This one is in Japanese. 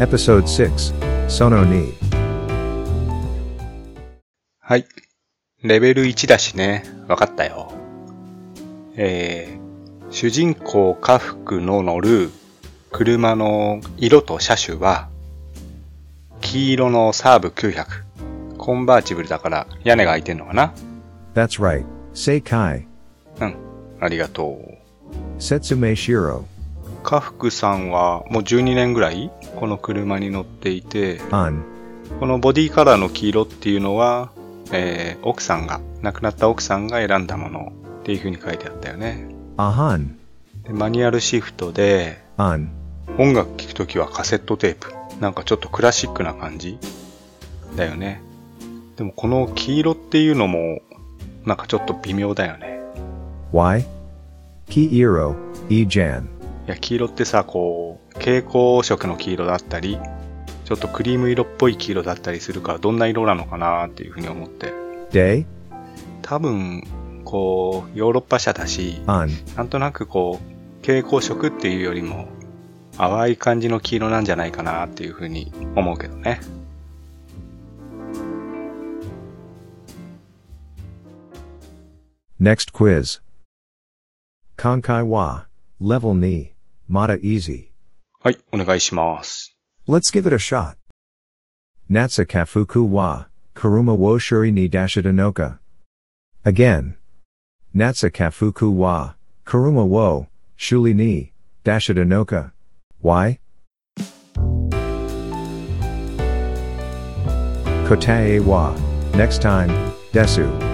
Episode 6 Sono ni. はい。レベル1だしね。わかったよ。えー、主人公家福の乗る車の色と車種は、黄色のサーブ900。コンバーチブルだから屋根が開いてんのかな？That's right. Seikai. うん。ありがとう。Setsume Shiro. 家福さんはもう12年ぐらいこの車に乗っていて.このボディカラーの黄色っていうのは、えー、奥さんが、亡くなった奥さんが選んだものっていう風に書いてあったよね。でマニュアルシフトで.音楽聴くときはカセットテープ。なんかちょっとクラシックな感じだよね。でもこの黄色っていうのも、なんかちょっと微妙だよね。Why? Ki Iro. E Jan. いや、黄色ってさ、こう、蛍光色の黄色だったり、ちょっとクリーム色っぽい黄色だったりするから、どんな色なのかなっていうふうに思って。Day. 多分、こう、ヨーロッパ車だし.なんとなくこう、蛍光色っていうよりも、淡い感じの黄色なんじゃないかなっていうふうに思うけどね。Next quiz. Konkai wa. Level ni. Mata easy. はい、お願いします。 Let's give it a shot. Natsa kafuku wa. Karuma wo shuri ni dashida noka. Again. Natsa kafuku wa. Karuma wo. Shuli ni. Dashida noka. Why? Kotae wa. Next time. Desu.